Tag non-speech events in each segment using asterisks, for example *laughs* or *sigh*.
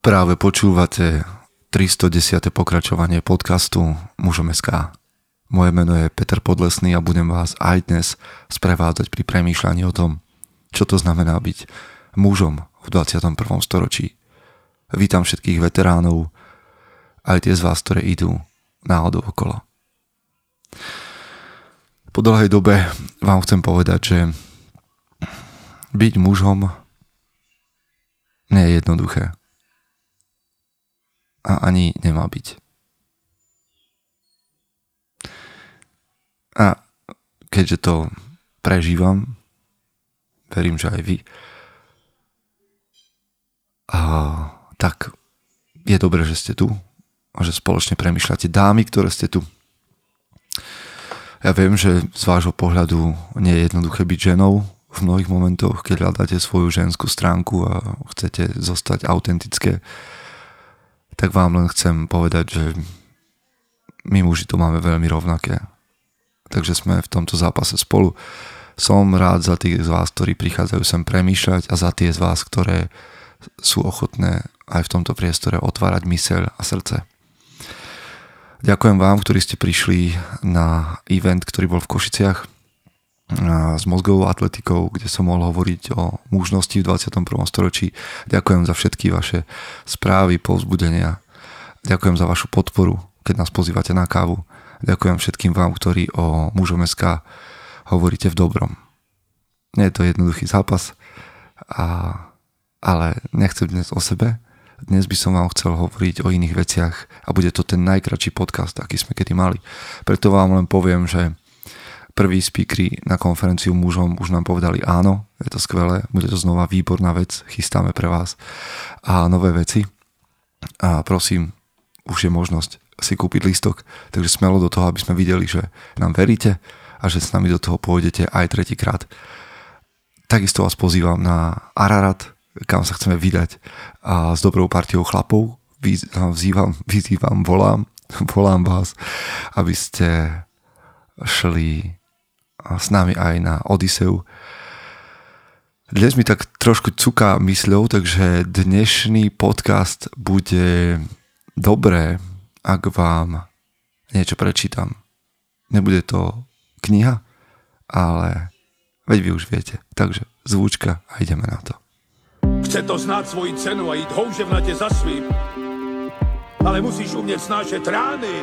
Práve počúvate 310. pokračovanie podcastu Mužom SK. Moje meno je Peter Podlesný a budem vás aj dnes sprevádzať pri premýšľaní o tom, čo to znamená byť mužom v 21. storočí. Vítam všetkých veteránov, aj tie z vás, ktoré idú náhodou okolo. Po dlhej dobe vám chcem povedať, že byť mužom nie je jednoduché a ani nemá byť. A keďže to prežívam, verím, že aj vy, a tak je dobré, že ste tu a že spoločne premyšľate dámy, ktoré ste tu. Ja viem, že z vášho pohľadu nie je jednoduché byť ženou v mnohých momentoch, keď hľadáte svoju ženskú stránku a chcete zostať autentické tak vám len chcem povedať, že my muži to máme veľmi rovnaké. Takže sme v tomto zápase spolu. Som rád za tých z vás, ktorí prichádzajú sem premýšľať a za tie z vás, ktoré sú ochotné aj v tomto priestore otvárať myseľ a srdce. Ďakujem vám, ktorí ste prišli na event, ktorý bol v Košiciach s mozgovou atletikou, kde som mohol hovoriť o mužnosti v 21. storočí. Ďakujem za všetky vaše správy, povzbudenia. Ďakujem za vašu podporu, keď nás pozývate na kávu. Ďakujem všetkým vám, ktorí o mužom SK hovoríte v dobrom. Nie je to jednoduchý zápas, a, ale nechcem dnes o sebe. Dnes by som vám chcel hovoriť o iných veciach a bude to ten najkračší podcast, aký sme kedy mali. Preto vám len poviem, že prví speakery na konferenciu mužom už nám povedali áno, je to skvelé, bude to znova výborná vec, chystáme pre vás a nové veci. A prosím, už je možnosť si kúpiť listok, takže smelo do toho, aby sme videli, že nám veríte a že s nami do toho pôjdete aj tretíkrát. Takisto vás pozývam na Ararat, kam sa chceme vydať a s dobrou partiou chlapov. Vyzývam, vyzývam, volám, *laughs* volám vás, aby ste šli s nami aj na Odiseu. Dnes mi tak trošku cuká mysľou, takže dnešný podcast bude dobré, ak vám niečo prečítam. Nebude to kniha, ale veď vy už viete. Takže zvučka a ideme na to. Chce to znát svoji cenu a jít houževnatě za svým. Ale musíš umět snášet rány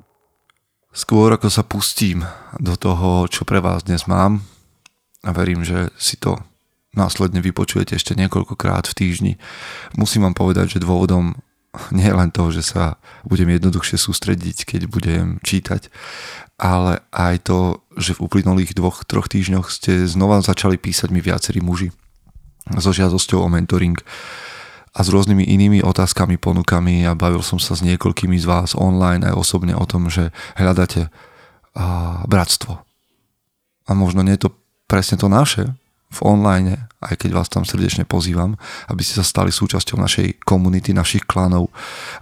Skôr ako sa pustím do toho, čo pre vás dnes mám a verím, že si to následne vypočujete ešte niekoľkokrát v týždni, musím vám povedať, že dôvodom nie je len to, že sa budem jednoduchšie sústrediť, keď budem čítať, ale aj to, že v uplynulých dvoch, troch týždňoch ste znova začali písať mi viacerí muži so žiadosťou o mentoring a s rôznymi inými otázkami, ponukami a bavil som sa s niekoľkými z vás online aj osobne o tom, že hľadáte a, bratstvo. A možno nie je to presne to naše v online, aj keď vás tam srdečne pozývam, aby ste sa stali súčasťou našej komunity, našich klanov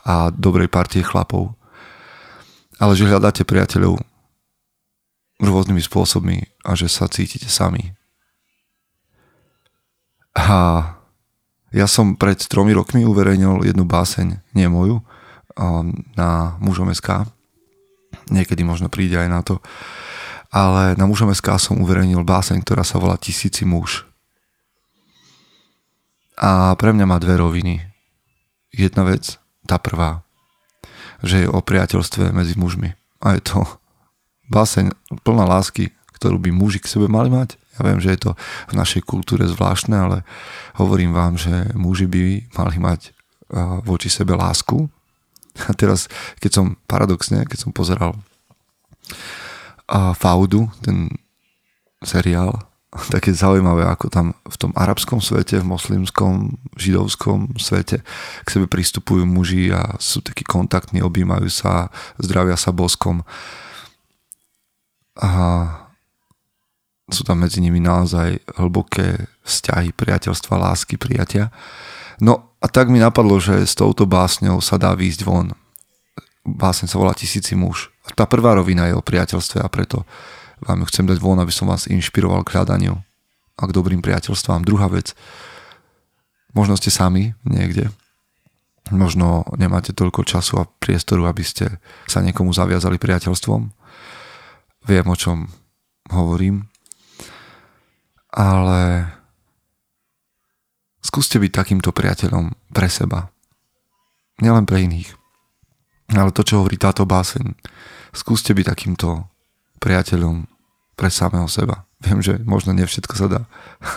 a dobrej partie chlapov. Ale že hľadáte priateľov rôznymi spôsobmi a že sa cítite sami. A ja som pred tromi rokmi uverejnil jednu báseň, nie moju, na mužom SK. Niekedy možno príde aj na to. Ale na mužom SK som uverejnil báseň, ktorá sa volá Tisíci muž. A pre mňa má dve roviny. Jedna vec, tá prvá, že je o priateľstve medzi mužmi. A je to báseň plná lásky, ktorú by muži k sebe mali mať ja viem, že je to v našej kultúre zvláštne, ale hovorím vám, že muži by mali mať voči sebe lásku. A teraz, keď som paradoxne, keď som pozeral Faudu, ten seriál *laughs* také zaujímavé, ako tam v tom arabskom svete, v moslimskom, židovskom svete k sebe pristupujú muži a sú takí kontaktní, objímajú sa, zdravia sa boskom. A sú tam medzi nimi naozaj hlboké vzťahy, priateľstva, lásky, prijatia. No a tak mi napadlo, že s touto básňou sa dá výjsť von. Básne sa volá Tisíci muž. Tá prvá rovina je o priateľstve a preto vám ju chcem dať von, aby som vás inšpiroval k hľadaniu a k dobrým priateľstvám. Druhá vec, možno ste sami niekde, možno nemáte toľko času a priestoru, aby ste sa niekomu zaviazali priateľstvom. Viem, o čom hovorím. Ale skúste byť takýmto priateľom pre seba. Nielen pre iných. Ale to, čo hovorí táto báseň, skúste byť takýmto priateľom pre samého seba. Viem, že možno nie všetko sa dá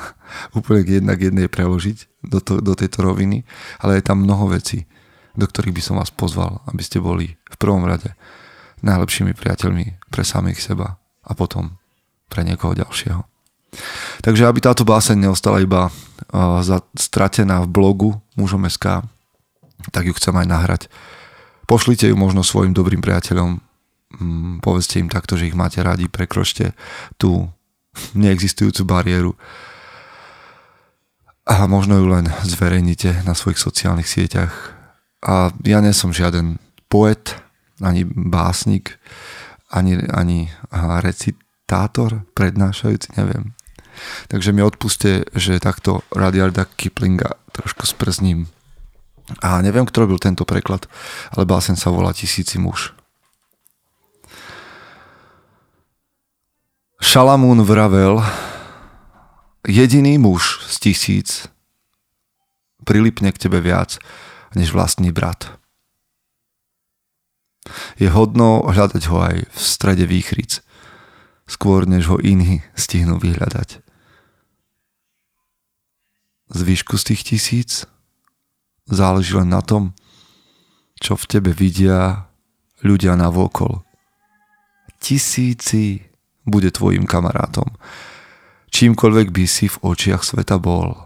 *laughs* úplne jednak jednej preložiť do, to, do tejto roviny, ale je tam mnoho vecí, do ktorých by som vás pozval, aby ste boli v prvom rade najlepšími priateľmi pre samých seba a potom pre niekoho ďalšieho. Takže aby táto báseň neostala iba uh, stratená v blogu mužom.sk, tak ju chcem aj nahrať. Pošlite ju možno svojim dobrým priateľom, Mm, povedzte im takto, že ich máte radi, prekročte tú neexistujúcu bariéru a možno ju len zverejnite na svojich sociálnych sieťach. A ja nie som žiaden poet, ani básnik, ani, ani recitátor, prednášajúci, neviem. Takže mi odpuste, že takto Radiarda Kiplinga trošku sprzním. A neviem, kto robil tento preklad, ale básen sa volá Tisíci muž. Šalamún vravel, jediný muž z tisíc prilipne k tebe viac než vlastný brat. Je hodno hľadať ho aj v strede výchric, skôr než ho iní stihnú vyhľadať. Z výšku z tých tisíc záleží len na tom, čo v tebe vidia ľudia na vokol. Tisíci bude tvojim kamarátom. Čímkoľvek by si v očiach sveta bol.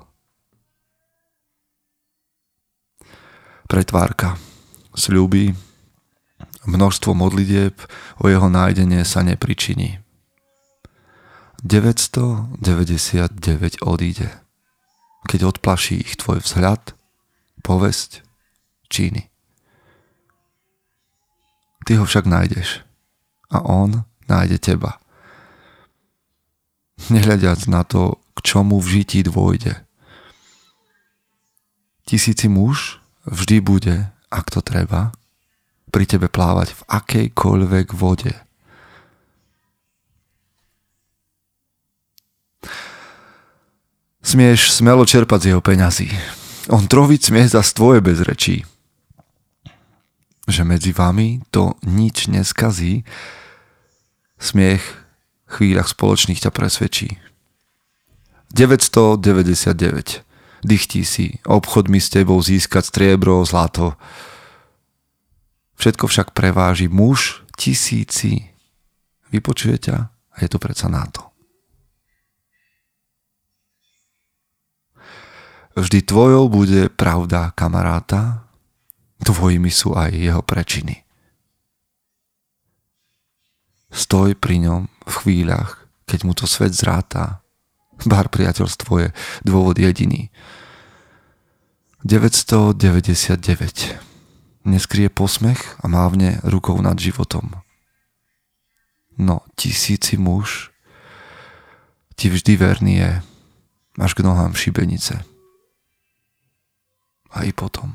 Pretvárka. Sľuby. Množstvo modlitieb o jeho nájdenie sa nepričiní. 999 odíde, keď odplaší ich tvoj vzhľad, povesť, činy. Ty ho však nájdeš a on nájde teba nehľadiac na to, k čomu v žití dôjde. Tisíci muž vždy bude, ak to treba, pri tebe plávať v akejkoľvek vode. Smieš smelo čerpať z jeho peňazí. On troviť smiech za tvoje bezrečí. Že medzi vami to nič neskazí. Smiech chvíľach spoločných ťa presvedčí. 999. Dychtí si, obchod mi s tebou získať striebro, zlato. Všetko však preváži muž tisíci. Vypočuje ťa a je to predsa na to. Vždy tvojou bude pravda kamaráta, tvojimi sú aj jeho prečiny. Stoj pri ňom v chvíľach, keď mu to svet zráta. Bar priateľstvo je dôvod jediný. 999. Neskrie posmech a mávne rukou nad životom. No, tisíci muž ti vždy verný je až k nohám šibenice. A i potom.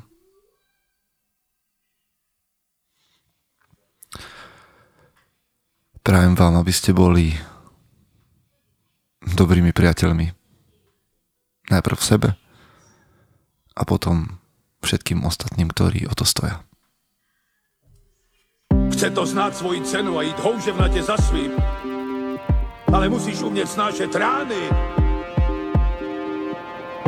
Prajem vám, aby ste boli dobrými priateľmi. Najprv v sebe a potom všetkým ostatným, ktorí o to stoja. Chce to znát svoji cenu a jít houževnatě za svým. Ale musíš umět snášet rány.